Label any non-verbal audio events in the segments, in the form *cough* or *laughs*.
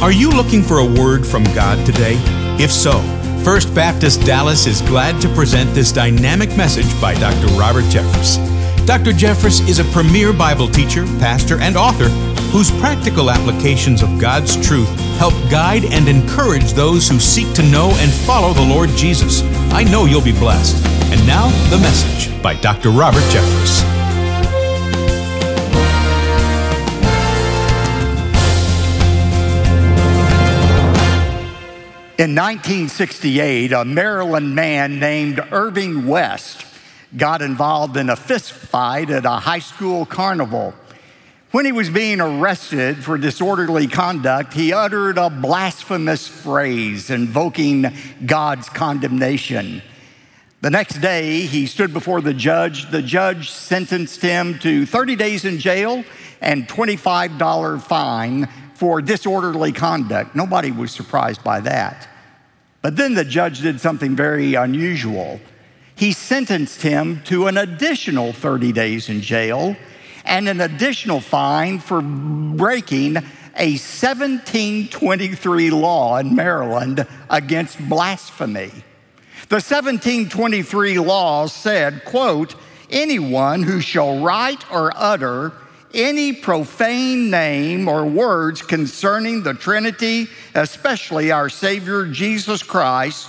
Are you looking for a word from God today? If so, First Baptist Dallas is glad to present this dynamic message by Dr. Robert Jeffress. Dr. Jeffress is a premier Bible teacher, pastor, and author whose practical applications of God's truth help guide and encourage those who seek to know and follow the Lord Jesus. I know you'll be blessed. And now, the message by Dr. Robert Jeffress. In 1968, a Maryland man named Irving West got involved in a fist fight at a high school carnival. When he was being arrested for disorderly conduct, he uttered a blasphemous phrase invoking God's condemnation. The next day, he stood before the judge. The judge sentenced him to 30 days in jail and $25 fine for disorderly conduct. Nobody was surprised by that. But then the judge did something very unusual. He sentenced him to an additional 30 days in jail and an additional fine for breaking a 1723 law in Maryland against blasphemy. The 1723 law said, quote, anyone who shall write or utter any profane name or words concerning the Trinity, especially our Savior Jesus Christ,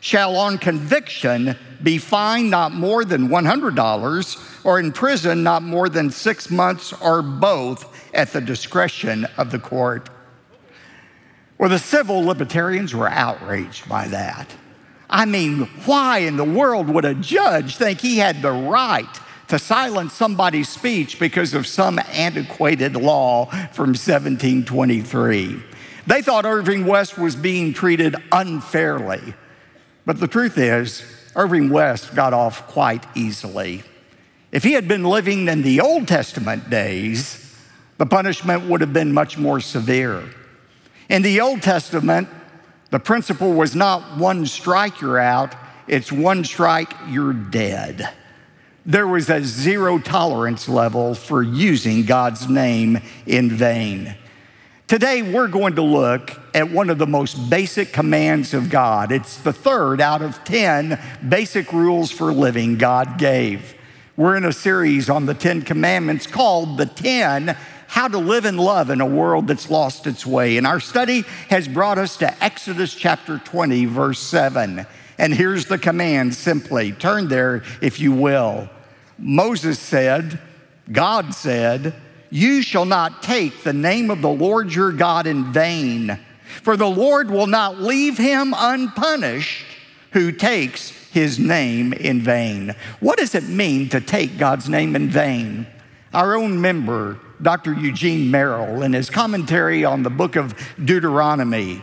shall on conviction be fined not more than $100 or in prison not more than six months or both at the discretion of the court. Well, the civil libertarians were outraged by that. I mean, why in the world would a judge think he had the right to silence somebody's speech because of some antiquated law from 1723. They thought Irving West was being treated unfairly. But the truth is, Irving West got off quite easily. If he had been living in the Old Testament days, the punishment would have been much more severe. In the Old Testament, the principle was not one strike, you're out, it's one strike, you're dead there was a zero tolerance level for using God's name in vain. Today, we're going to look at one of the most basic commands of God. It's the third out of 10 basic rules for living God gave. We're in a series on the 10 commandments called The 10 How to Live in Love in a World That's Lost Its Way. And our study has brought us to Exodus chapter 20, verse 7. And here's the command simply turn there if you will. Moses said, God said, You shall not take the name of the Lord your God in vain, for the Lord will not leave him unpunished who takes his name in vain. What does it mean to take God's name in vain? Our own member, Dr. Eugene Merrill, in his commentary on the book of Deuteronomy,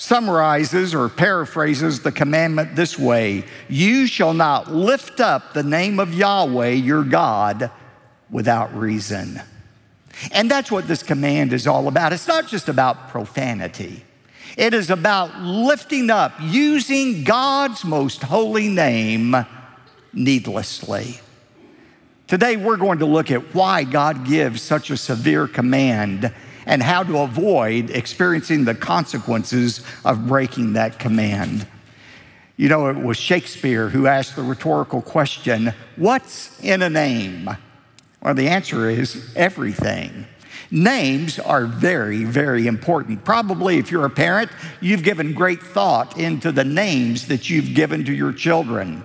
summarizes or paraphrases the commandment this way You shall not lift up the name of Yahweh your God without reason. And that's what this command is all about. It's not just about profanity, it is about lifting up, using God's most holy name needlessly. Today, we're going to look at why God gives such a severe command and how to avoid experiencing the consequences of breaking that command. You know, it was Shakespeare who asked the rhetorical question What's in a name? Well, the answer is everything. Names are very, very important. Probably, if you're a parent, you've given great thought into the names that you've given to your children.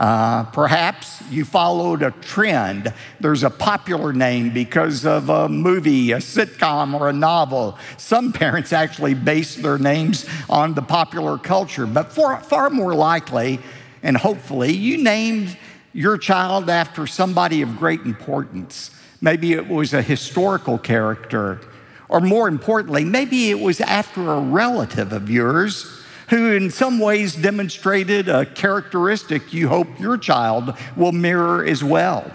Uh, perhaps you followed a trend. There's a popular name because of a movie, a sitcom, or a novel. Some *laughs* parents actually base their names on the popular culture, but for, far more likely, and hopefully, you named your child after somebody of great importance. Maybe it was a historical character, or more importantly, maybe it was after a relative of yours who in some ways demonstrated a characteristic you hope your child will mirror as well.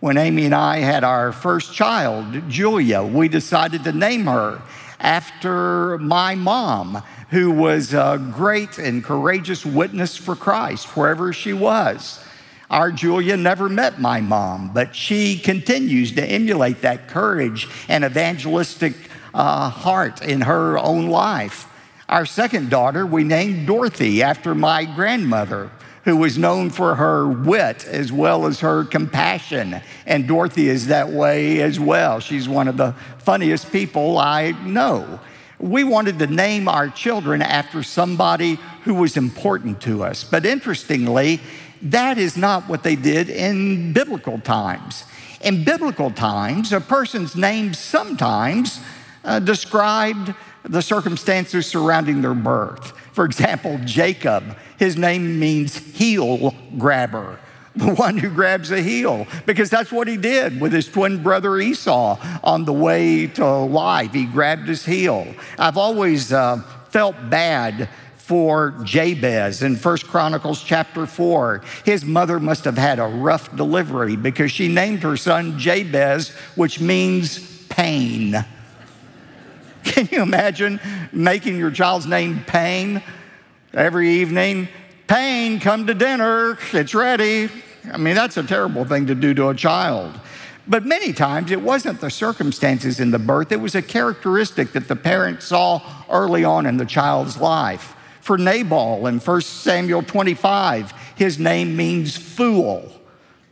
When Amy and I had our first child, Julia, we decided to name her after my mom, who was a great and courageous witness for Christ wherever she was. Our Julia never met my mom, but she continues to emulate that courage and evangelistic uh, heart in her own life. Our second daughter, we named Dorothy after my grandmother, who was known for her wit as well as her compassion. And Dorothy is that way as well. She's one of the funniest people I know. We wanted to name our children after somebody who was important to us. But interestingly, that is not what they did in biblical times. In biblical times, a person's name sometimes uh, described the circumstances surrounding their birth. For example, Jacob, his name means heel grabber, *laughs* the one who grabs a heel, because that's what he did with his twin brother Esau on the way to life. He grabbed his heel. I've always uh, felt bad for Jabez in First Chronicles chapter 4. His mother must have had a rough delivery because she named her son Jabez, which means pain. *laughs* Can you imagine making your child's name Pain every evening? Pain, come to dinner, it's ready. I mean, that's a terrible thing to do to a child. But many times it wasn't the circumstances in the birth, it was a characteristic that the parent saw early on in the child's life. For Nabal in 1 Samuel 25, his name means fool.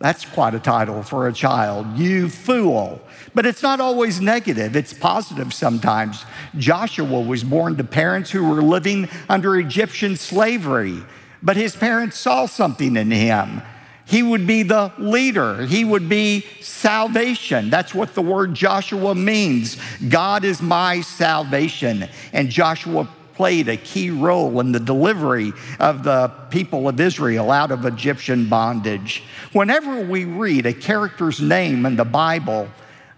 That's quite a title for a child, you fool. But it's not always negative, it's positive sometimes. Joshua was born to parents who were living under Egyptian slavery, but his parents saw something in him. He would be the leader. He would be salvation. That's what the word Joshua means. God is my salvation. And Joshua played a key role in the delivery of the people of Israel out of Egyptian bondage. Whenever we read a character's name in the Bible,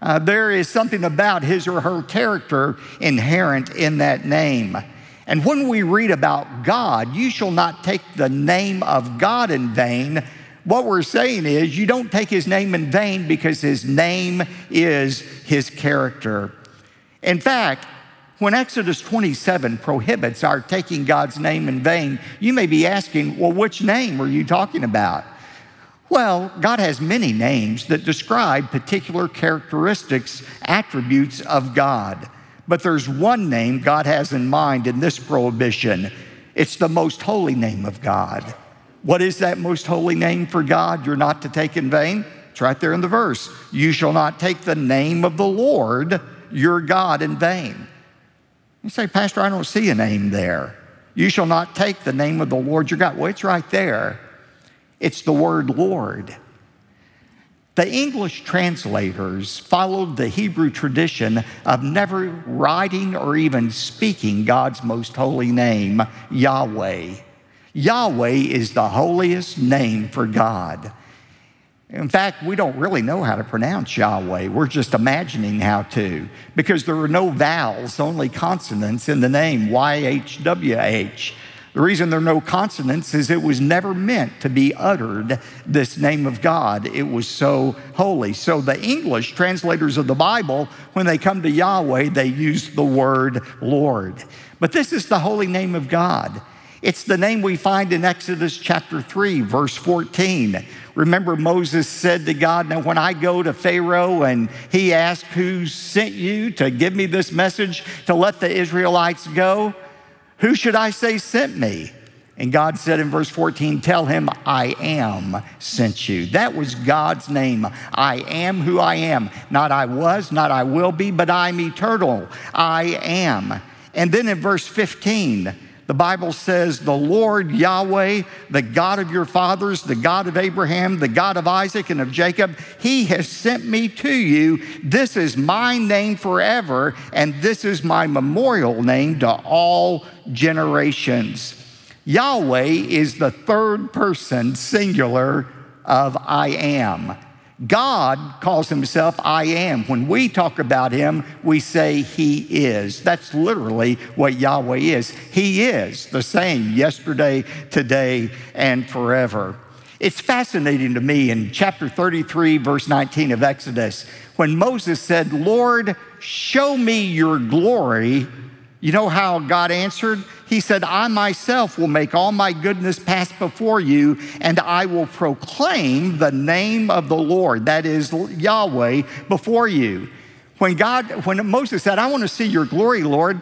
uh, there is something about his or her character inherent in that name. And when we read about God, you shall not take the name of God in vain. What we're saying is, you don't take his name in vain because his name is his character. In fact, when Exodus 27 prohibits our taking God's name in vain, you may be asking, well, which name are you talking about? Well, God has many names that describe particular characteristics, attributes of God. But there's one name God has in mind in this prohibition it's the most holy name of God. What is that most holy name for God you're not to take in vain? It's right there in the verse. You shall not take the name of the Lord your God in vain. You say, Pastor, I don't see a name there. You shall not take the name of the Lord your God. Well, it's right there. It's the word Lord. The English translators followed the Hebrew tradition of never writing or even speaking God's most holy name, Yahweh. Yahweh is the holiest name for God. In fact, we don't really know how to pronounce Yahweh. We're just imagining how to because there are no vowels, only consonants in the name YHWH. The reason there are no consonants is it was never meant to be uttered, this name of God. It was so holy. So the English translators of the Bible, when they come to Yahweh, they use the word Lord. But this is the holy name of God. It's the name we find in Exodus chapter 3, verse 14. Remember, Moses said to God, Now, when I go to Pharaoh and he asks, Who sent you to give me this message to let the Israelites go? Who should I say sent me? And God said in verse 14, Tell him, I am sent you. That was God's name. I am who I am. Not I was, not I will be, but I'm eternal. I am. And then in verse 15, the Bible says, The Lord Yahweh, the God of your fathers, the God of Abraham, the God of Isaac and of Jacob, he has sent me to you. This is my name forever, and this is my memorial name to all generations. Yahweh is the third person singular of I am. God calls himself I am. When we talk about him, we say he is. That's literally what Yahweh is. He is the same yesterday, today, and forever. It's fascinating to me in chapter 33, verse 19 of Exodus, when Moses said, Lord, show me your glory. You know how God answered? He said, I myself will make all my goodness pass before you, and I will proclaim the name of the Lord, that is Yahweh, before you. When God, when Moses said, I want to see your glory, Lord,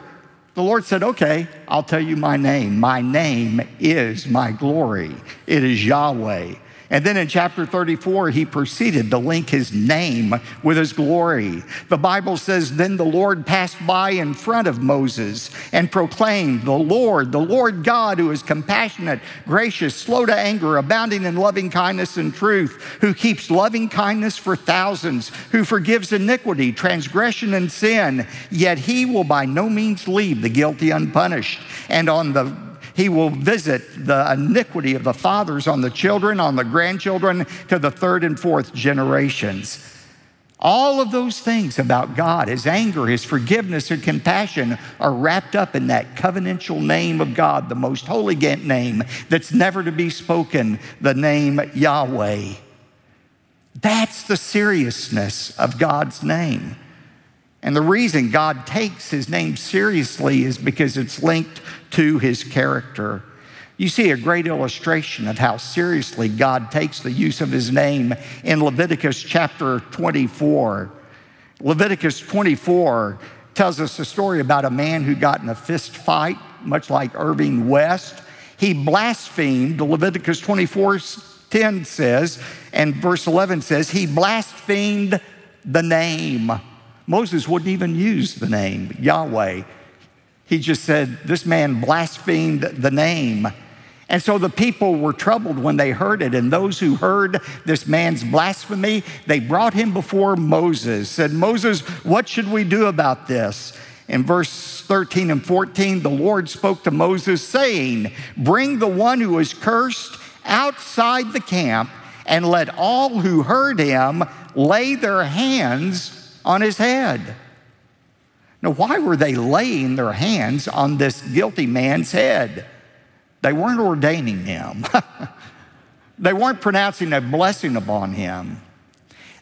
the Lord said, Okay, I'll tell you my name. My name is my glory. It is Yahweh. And then in chapter 34, he proceeded to link his name with his glory. The Bible says, Then the Lord passed by in front of Moses and proclaimed, The Lord, the Lord God, who is compassionate, gracious, slow to anger, abounding in loving kindness and truth, who keeps loving kindness for thousands, who forgives iniquity, transgression, and sin, yet he will by no means leave the guilty unpunished. And on the he will visit the iniquity of the fathers on the children, on the grandchildren, to the third and fourth generations. All of those things about God, His anger, His forgiveness, and compassion, are wrapped up in that covenantal name of God, the most holy name that's never to be spoken, the name Yahweh. That's the seriousness of God's name. And the reason God takes his name seriously is because it's linked to his character. You see a great illustration of how seriously God takes the use of his name in Leviticus chapter 24. Leviticus 24 tells us a story about a man who got in a fist fight, much like Irving West. He blasphemed, Leviticus 24 10 says, and verse 11 says, he blasphemed the name Moses wouldn't even use the name Yahweh. He just said, This man blasphemed the name. And so the people were troubled when they heard it. And those who heard this man's blasphemy, they brought him before Moses, said, Moses, what should we do about this? In verse 13 and 14, the Lord spoke to Moses, saying, Bring the one who is cursed outside the camp, and let all who heard him lay their hands on his head. Now, why were they laying their hands on this guilty man's head? They weren't ordaining him, *laughs* they weren't pronouncing a blessing upon him.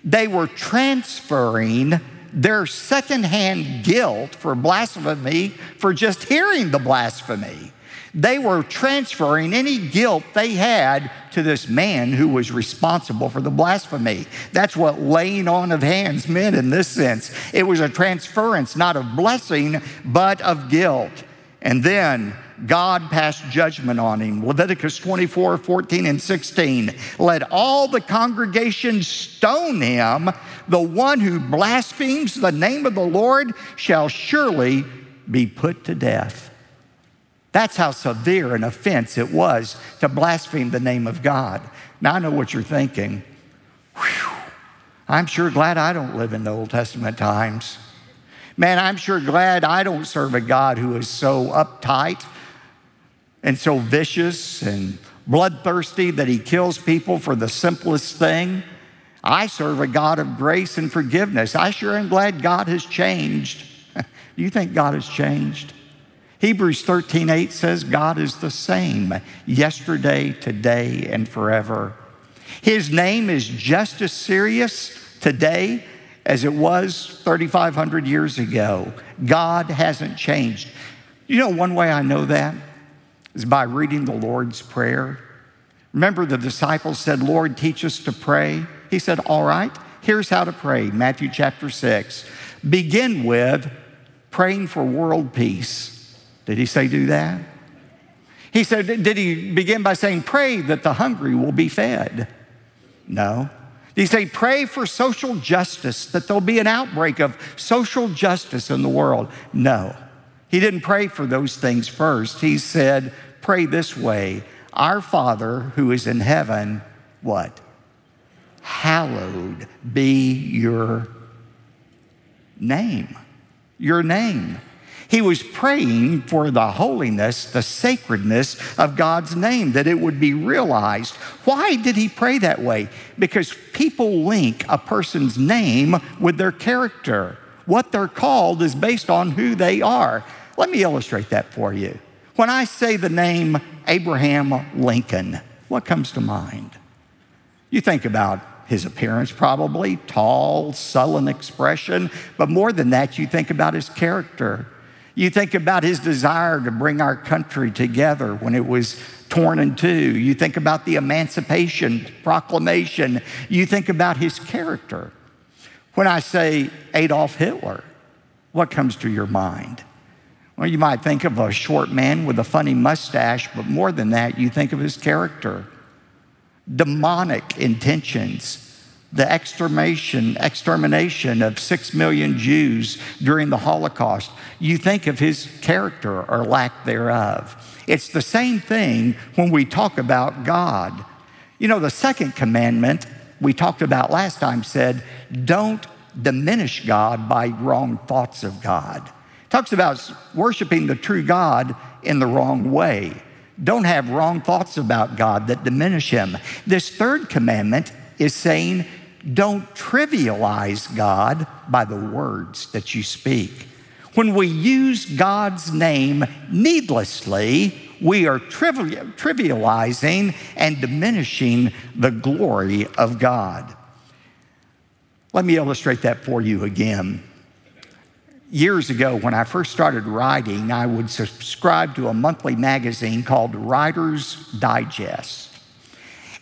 They were transferring their secondhand guilt for blasphemy for just hearing the blasphemy. They were transferring any guilt they had to this man who was responsible for the blasphemy. That's what laying on of hands meant in this sense. It was a transference, not of blessing, but of guilt. And then God passed judgment on him. Leviticus 24, 14, and 16. Let all the congregation stone him. The one who blasphemes the name of the Lord shall surely be put to death. That's how severe an offense it was to blaspheme the name of God. Now I know what you're thinking. Whew, I'm sure glad I don't live in the Old Testament times. Man, I'm sure glad I don't serve a God who is so uptight and so vicious and bloodthirsty that he kills people for the simplest thing. I serve a God of grace and forgiveness. I sure am glad God has changed. Do *laughs* you think God has changed? Hebrews 13 8 says, God is the same yesterday, today, and forever. His name is just as serious today as it was 3,500 years ago. God hasn't changed. You know, one way I know that is by reading the Lord's Prayer. Remember, the disciples said, Lord, teach us to pray. He said, All right, here's how to pray Matthew chapter 6. Begin with praying for world peace. Did he say do that? He said, Did he begin by saying, Pray that the hungry will be fed? No. Did he say, Pray for social justice, that there'll be an outbreak of social justice in the world? No. He didn't pray for those things first. He said, Pray this way Our Father who is in heaven, what? Hallowed be your name. Your name. He was praying for the holiness, the sacredness of God's name, that it would be realized. Why did he pray that way? Because people link a person's name with their character. What they're called is based on who they are. Let me illustrate that for you. When I say the name Abraham Lincoln, what comes to mind? You think about his appearance, probably, tall, sullen expression, but more than that, you think about his character. You think about his desire to bring our country together when it was torn in two. You think about the Emancipation Proclamation. You think about his character. When I say Adolf Hitler, what comes to your mind? Well, you might think of a short man with a funny mustache, but more than that, you think of his character. Demonic intentions, the extermination, extermination of six million Jews during the Holocaust. You think of his character or lack thereof. It's the same thing when we talk about God. You know, the second commandment we talked about last time said, don't diminish God by wrong thoughts of God. It talks about worshiping the true God in the wrong way. Don't have wrong thoughts about God that diminish Him. This third commandment is saying, don't trivialize God by the words that you speak. When we use God's name needlessly, we are trivializing and diminishing the glory of God. Let me illustrate that for you again. Years ago, when I first started writing, I would subscribe to a monthly magazine called Writer's Digest.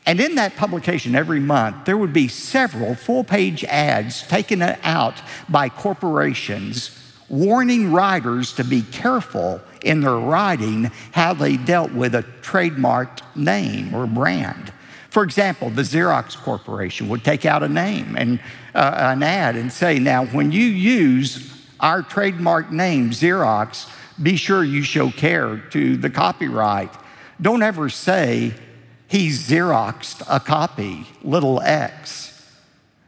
And in that publication every month, there would be several full page ads taken out by corporations warning writers to be careful in their writing how they dealt with a trademarked name or brand. For example, the Xerox Corporation would take out a name and uh, an ad and say, Now, when you use our trademark name, Xerox, be sure you show care to the copyright. Don't ever say, He Xeroxed a copy, little x.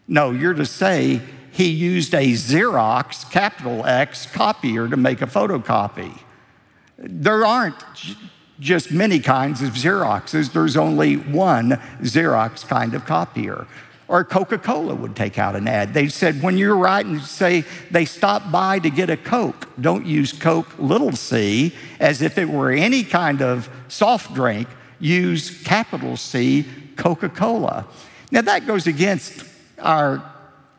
No, you're to say, He used a Xerox, capital X, copier to make a photocopy. There aren't just many kinds of Xeroxes, there's only one Xerox kind of copier. Or Coca Cola would take out an ad. They said, when you're writing, say they stopped by to get a Coke. Don't use Coke, little c, as if it were any kind of soft drink. Use capital C, Coca Cola. Now that goes against our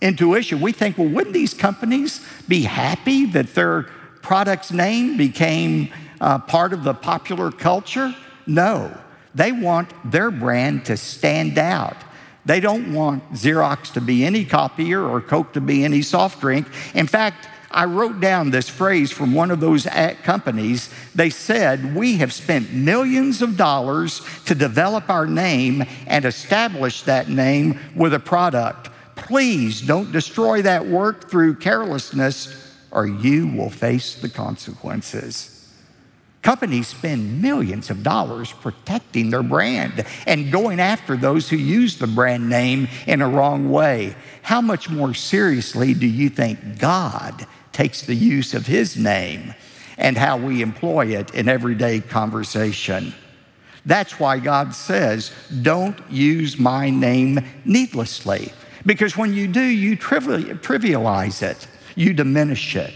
intuition. We think, well, wouldn't these companies be happy that their product's name became uh, part of the popular culture? No. They want their brand to stand out. They don't want Xerox to be any copier or Coke to be any soft drink. In fact, I wrote down this phrase from one of those companies. They said, We have spent millions of dollars to develop our name and establish that name with a product. Please don't destroy that work through carelessness, or you will face the consequences. Companies spend millions of dollars protecting their brand and going after those who use the brand name in a wrong way. How much more seriously do you think God takes the use of His name and how we employ it in everyday conversation? That's why God says, don't use my name needlessly. Because when you do, you trivialize it, you diminish it.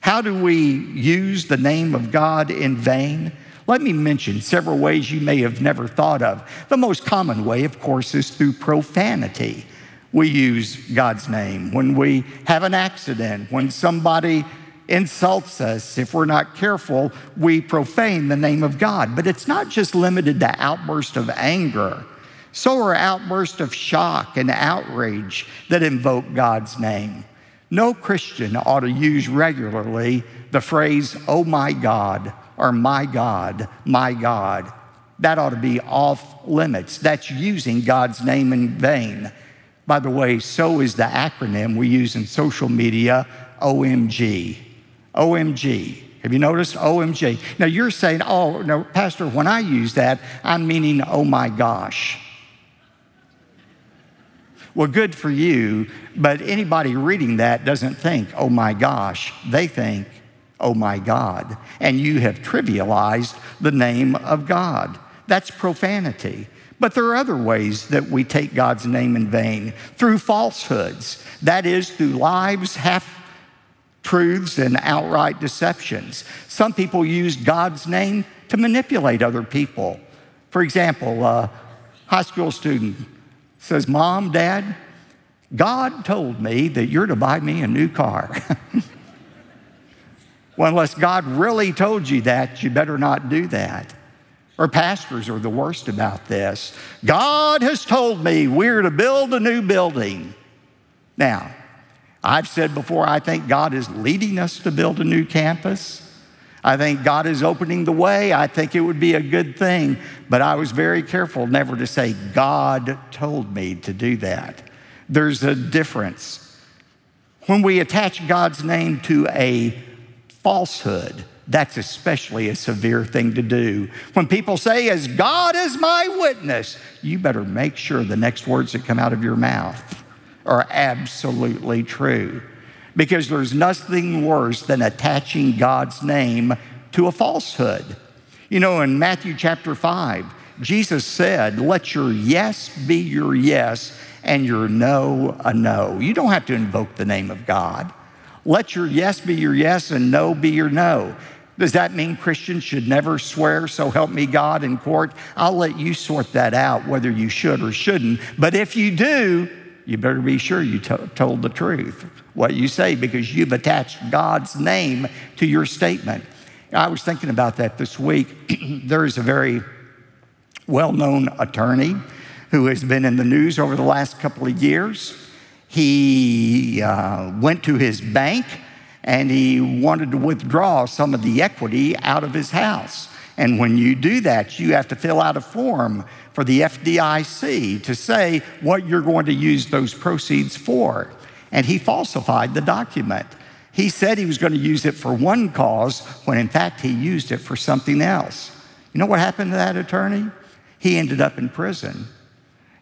How do we use the name of God in vain? Let me mention several ways you may have never thought of. The most common way, of course, is through profanity. We use God's name when we have an accident, when somebody insults us. If we're not careful, we profane the name of God. But it's not just limited to outbursts of anger. So are outbursts of shock and outrage that invoke God's name. No Christian ought to use regularly the phrase, oh my God, or my God, my God. That ought to be off limits. That's using God's name in vain. By the way, so is the acronym we use in social media, OMG. OMG. Have you noticed? OMG. Now you're saying, oh, no, Pastor, when I use that, I'm meaning, oh my gosh. Well, good for you, but anybody reading that doesn't think, oh my gosh. They think, oh my God. And you have trivialized the name of God. That's profanity. But there are other ways that we take God's name in vain through falsehoods, that is, through lies, half truths, and outright deceptions. Some people use God's name to manipulate other people. For example, a high school student says, Mom, Dad, God told me that you're to buy me a new car. *laughs* well, unless God really told you that, you better not do that. Or pastors are the worst about this. God has told me we're to build a new building. Now, I've said before, I think God is leading us to build a new campus. I think God is opening the way. I think it would be a good thing. But I was very careful never to say, God told me to do that. There's a difference. When we attach God's name to a falsehood, that's especially a severe thing to do. When people say, As God is my witness, you better make sure the next words that come out of your mouth are absolutely true. Because there's nothing worse than attaching God's name to a falsehood. You know, in Matthew chapter 5, Jesus said, Let your yes be your yes and your no a no. You don't have to invoke the name of God. Let your yes be your yes and no be your no. Does that mean Christians should never swear, so help me God, in court? I'll let you sort that out, whether you should or shouldn't. But if you do, you better be sure you t- told the truth, what you say, because you've attached God's name to your statement. I was thinking about that this week. *clears throat* there is a very well known attorney who has been in the news over the last couple of years. He uh, went to his bank and he wanted to withdraw some of the equity out of his house. And when you do that, you have to fill out a form for the FDIC to say what you're going to use those proceeds for. And he falsified the document. He said he was going to use it for one cause when in fact he used it for something else. You know what happened to that attorney? He ended up in prison.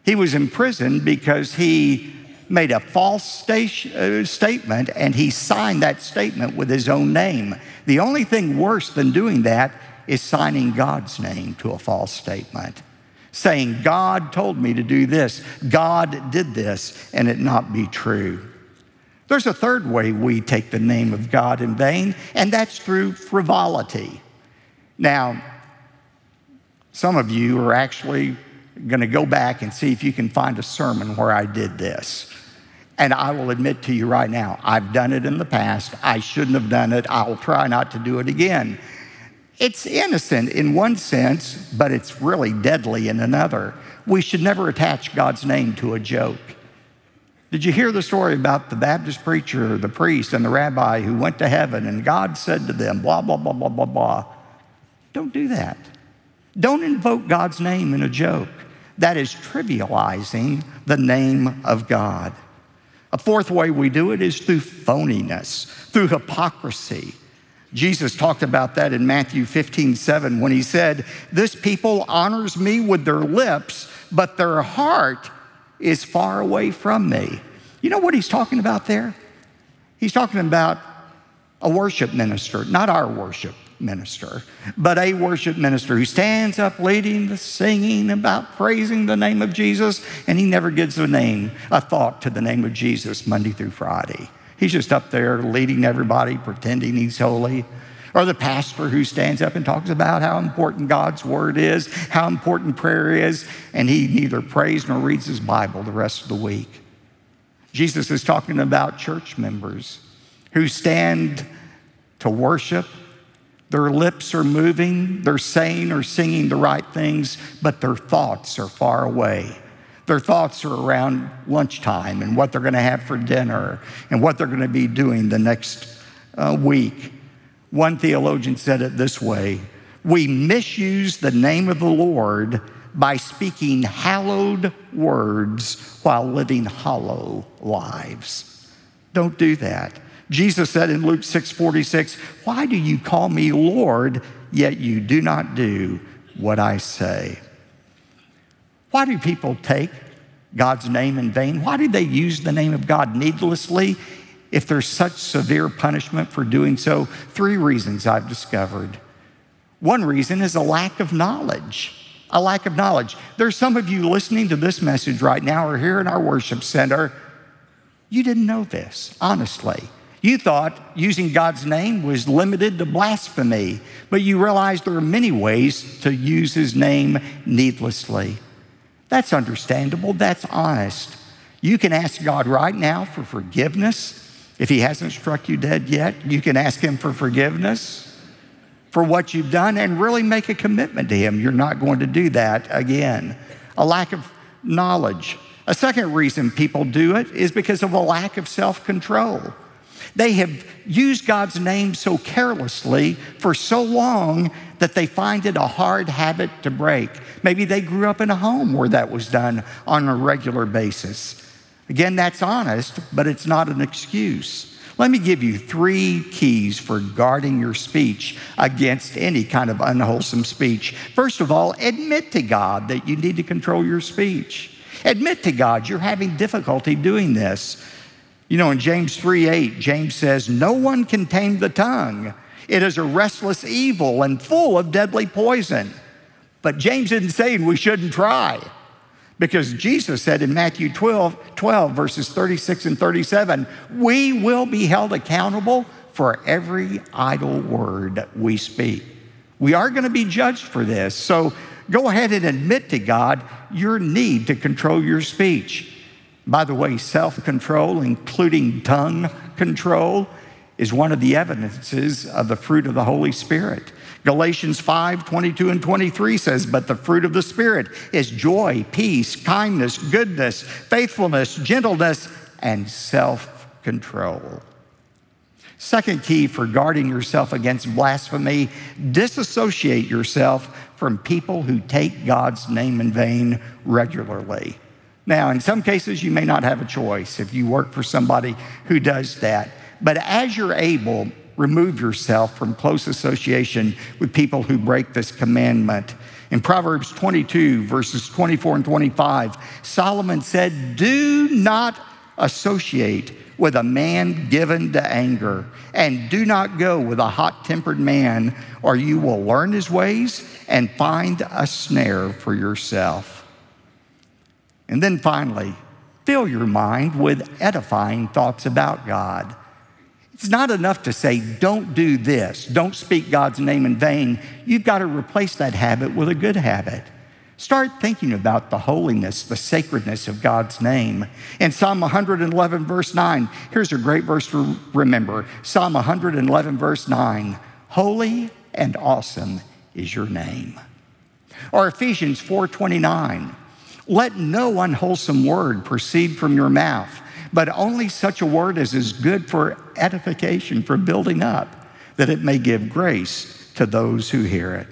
He was in prison because he made a false uh, statement and he signed that statement with his own name. The only thing worse than doing that is signing God's name to a false statement, saying, God told me to do this, God did this, and it not be true. There's a third way we take the name of God in vain, and that's through frivolity. Now, some of you are actually going to go back and see if you can find a sermon where I did this. And I will admit to you right now, I've done it in the past. I shouldn't have done it. I'll try not to do it again. It's innocent in one sense, but it's really deadly in another. We should never attach God's name to a joke. Did you hear the story about the Baptist preacher, the priest, and the rabbi who went to heaven and God said to them, blah, blah, blah, blah, blah, blah? Don't do that. Don't invoke God's name in a joke. That is trivializing the name of God. A fourth way we do it is through phoniness, through hypocrisy. Jesus talked about that in Matthew 15, 7, when he said, This people honors me with their lips, but their heart is far away from me. You know what he's talking about there? He's talking about a worship minister, not our worship minister, but a worship minister who stands up leading the singing about praising the name of Jesus, and he never gives a name, a thought to the name of Jesus Monday through Friday. He's just up there leading everybody, pretending he's holy. Or the pastor who stands up and talks about how important God's word is, how important prayer is, and he neither prays nor reads his Bible the rest of the week. Jesus is talking about church members who stand to worship their lips are moving, they're saying or singing the right things, but their thoughts are far away. Their thoughts are around lunchtime and what they're going to have for dinner and what they're going to be doing the next uh, week. One theologian said it this way We misuse the name of the Lord by speaking hallowed words while living hollow lives. Don't do that. Jesus said in Luke 6:46, "Why do you call me Lord, yet you do not do what I say?" Why do people take God's name in vain? Why do they use the name of God needlessly if there's such severe punishment for doing so? Three reasons I've discovered. One reason is a lack of knowledge. A lack of knowledge. There's some of you listening to this message right now or here in our worship center. You didn't know this, honestly. You thought using God's name was limited to blasphemy, but you realize there are many ways to use his name needlessly. That's understandable, that's honest. You can ask God right now for forgiveness. If he hasn't struck you dead yet, you can ask him for forgiveness for what you've done and really make a commitment to him. You're not going to do that again. A lack of knowledge. A second reason people do it is because of a lack of self control. They have used God's name so carelessly for so long that they find it a hard habit to break. Maybe they grew up in a home where that was done on a regular basis. Again, that's honest, but it's not an excuse. Let me give you three keys for guarding your speech against any kind of unwholesome speech. First of all, admit to God that you need to control your speech. Admit to God you're having difficulty doing this. You know, in James 3 8, James says, No one can tame the tongue. It is a restless evil and full of deadly poison. But James isn't saying we shouldn't try. Because Jesus said in Matthew 12, 12, verses 36 and 37, we will be held accountable for every idle word we speak. We are going to be judged for this. So go ahead and admit to God your need to control your speech. By the way, self control, including tongue control, is one of the evidences of the fruit of the Holy Spirit. Galatians 5 22 and 23 says, But the fruit of the Spirit is joy, peace, kindness, goodness, faithfulness, gentleness, and self control. Second key for guarding yourself against blasphemy disassociate yourself from people who take God's name in vain regularly. Now, in some cases, you may not have a choice if you work for somebody who does that. But as you're able, remove yourself from close association with people who break this commandment. In Proverbs 22, verses 24 and 25, Solomon said, Do not associate with a man given to anger, and do not go with a hot tempered man, or you will learn his ways and find a snare for yourself. And then finally, fill your mind with edifying thoughts about God. It's not enough to say, don't do this, don't speak God's name in vain. You've got to replace that habit with a good habit. Start thinking about the holiness, the sacredness of God's name. In Psalm 111, verse 9, here's a great verse to remember Psalm 111, verse 9 Holy and awesome is your name. Or Ephesians 4:29 let no unwholesome word proceed from your mouth, but only such a word as is good for edification, for building up, that it may give grace to those who hear it.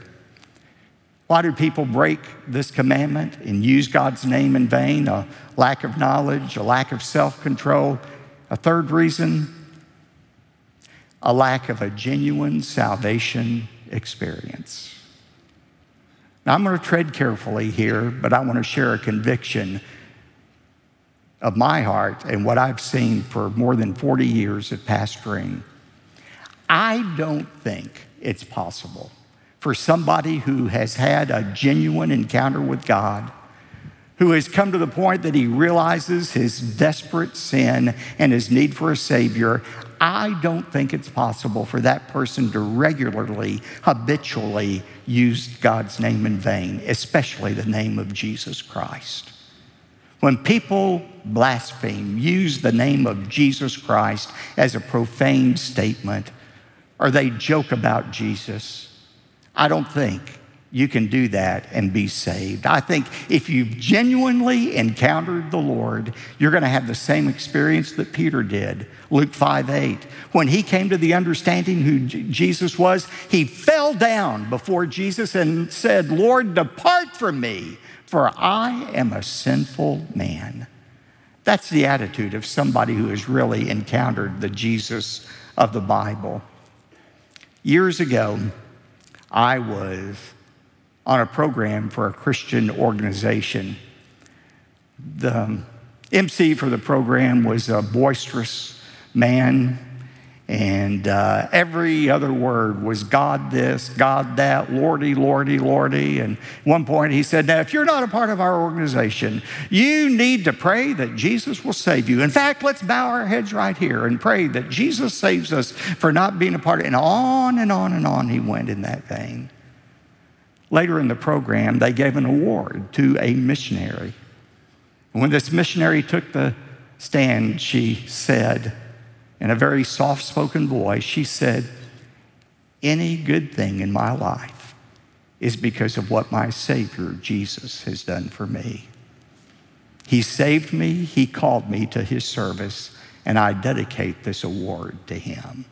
Why do people break this commandment and use God's name in vain? A lack of knowledge, a lack of self control. A third reason, a lack of a genuine salvation experience. Now, I'm going to tread carefully here, but I want to share a conviction of my heart and what I've seen for more than 40 years of pastoring. I don't think it's possible for somebody who has had a genuine encounter with God, who has come to the point that he realizes his desperate sin and his need for a Savior. I don't think it's possible for that person to regularly, habitually use God's name in vain, especially the name of Jesus Christ. When people blaspheme, use the name of Jesus Christ as a profane statement, or they joke about Jesus, I don't think you can do that and be saved. I think if you've genuinely encountered the Lord, you're going to have the same experience that Peter did. Luke 5 8. When he came to the understanding who Jesus was, he fell down before Jesus and said, Lord, depart from me, for I am a sinful man. That's the attitude of somebody who has really encountered the Jesus of the Bible. Years ago, I was on a program for a Christian organization. The MC for the program was a boisterous man, and uh, every other word was God this, God that, Lordy, Lordy, Lordy. And one point he said, Now, if you're not a part of our organization, you need to pray that Jesus will save you. In fact, let's bow our heads right here and pray that Jesus saves us for not being a part of it. And on and on and on he went in that vein. Later in the program, they gave an award to a missionary. When this missionary took the stand, she said, in a very soft spoken voice, she said, Any good thing in my life is because of what my Savior, Jesus, has done for me. He saved me, He called me to His service, and I dedicate this award to Him.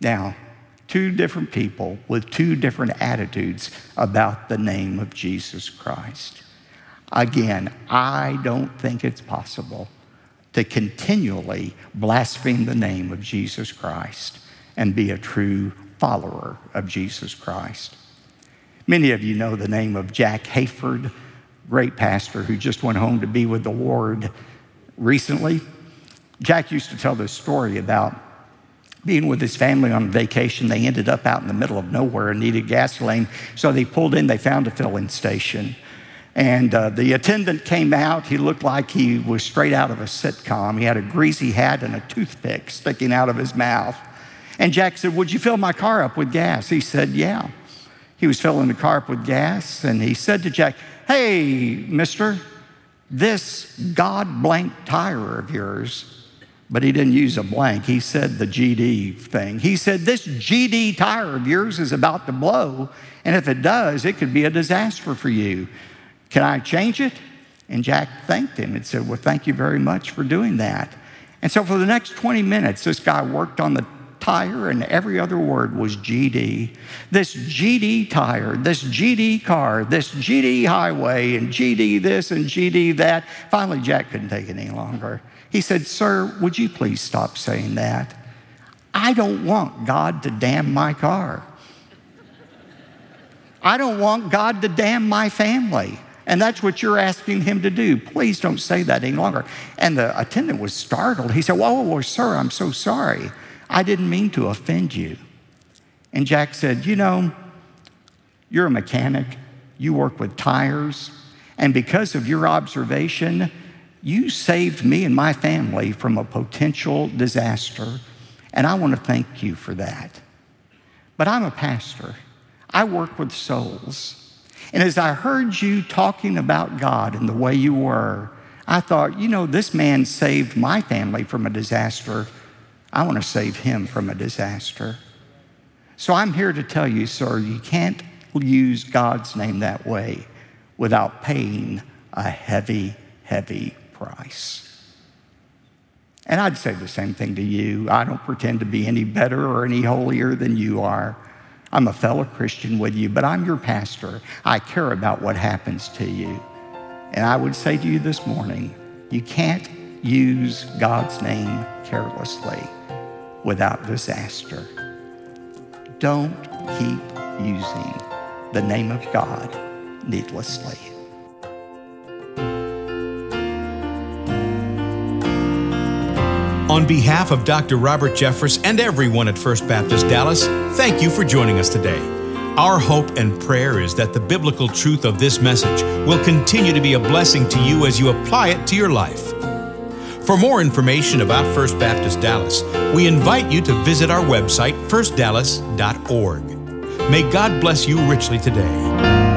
Now, two different people with two different attitudes about the name of Jesus Christ. Again, I don't think it's possible to continually blaspheme the name of Jesus Christ and be a true follower of Jesus Christ. Many of you know the name of Jack Hayford, great pastor who just went home to be with the Lord recently. Jack used to tell this story about being with his family on vacation. They ended up out in the middle of nowhere and needed gasoline. So they pulled in, they found a filling station. And uh, the attendant came out. He looked like he was straight out of a sitcom. He had a greasy hat and a toothpick sticking out of his mouth. And Jack said, Would you fill my car up with gas? He said, Yeah. He was filling the car up with gas. And he said to Jack, Hey, mister, this God blank tire of yours but he didn't use a blank. He said the GD thing. He said, This GD tire of yours is about to blow, and if it does, it could be a disaster for you. Can I change it? And Jack thanked him and said, Well, thank you very much for doing that. And so for the next 20 minutes, this guy worked on the tire, and every other word was GD. This GD tire, this GD car, this GD highway, and GD this and GD that. Finally, Jack couldn't take it any longer. He said, Sir, would you please stop saying that? I don't want God to damn my car. I don't want God to damn my family. And that's what you're asking him to do. Please don't say that any longer. And the attendant was startled. He said, Whoa, whoa, whoa, sir, I'm so sorry. I didn't mean to offend you. And Jack said, You know, you're a mechanic, you work with tires, and because of your observation, you saved me and my family from a potential disaster, and I want to thank you for that. But I'm a pastor, I work with souls. And as I heard you talking about God and the way you were, I thought, you know, this man saved my family from a disaster. I want to save him from a disaster. So I'm here to tell you, sir, you can't use God's name that way without paying a heavy, heavy price. And I'd say the same thing to you. I don't pretend to be any better or any holier than you are. I'm a fellow Christian with you, but I'm your pastor. I care about what happens to you. And I would say to you this morning you can't use God's name carelessly without disaster. Don't keep using the name of God needlessly. On behalf of Dr. Robert Jeffress and everyone at First Baptist Dallas, thank you for joining us today. Our hope and prayer is that the biblical truth of this message will continue to be a blessing to you as you apply it to your life. For more information about First Baptist Dallas, we invite you to visit our website, firstdallas.org. May God bless you richly today.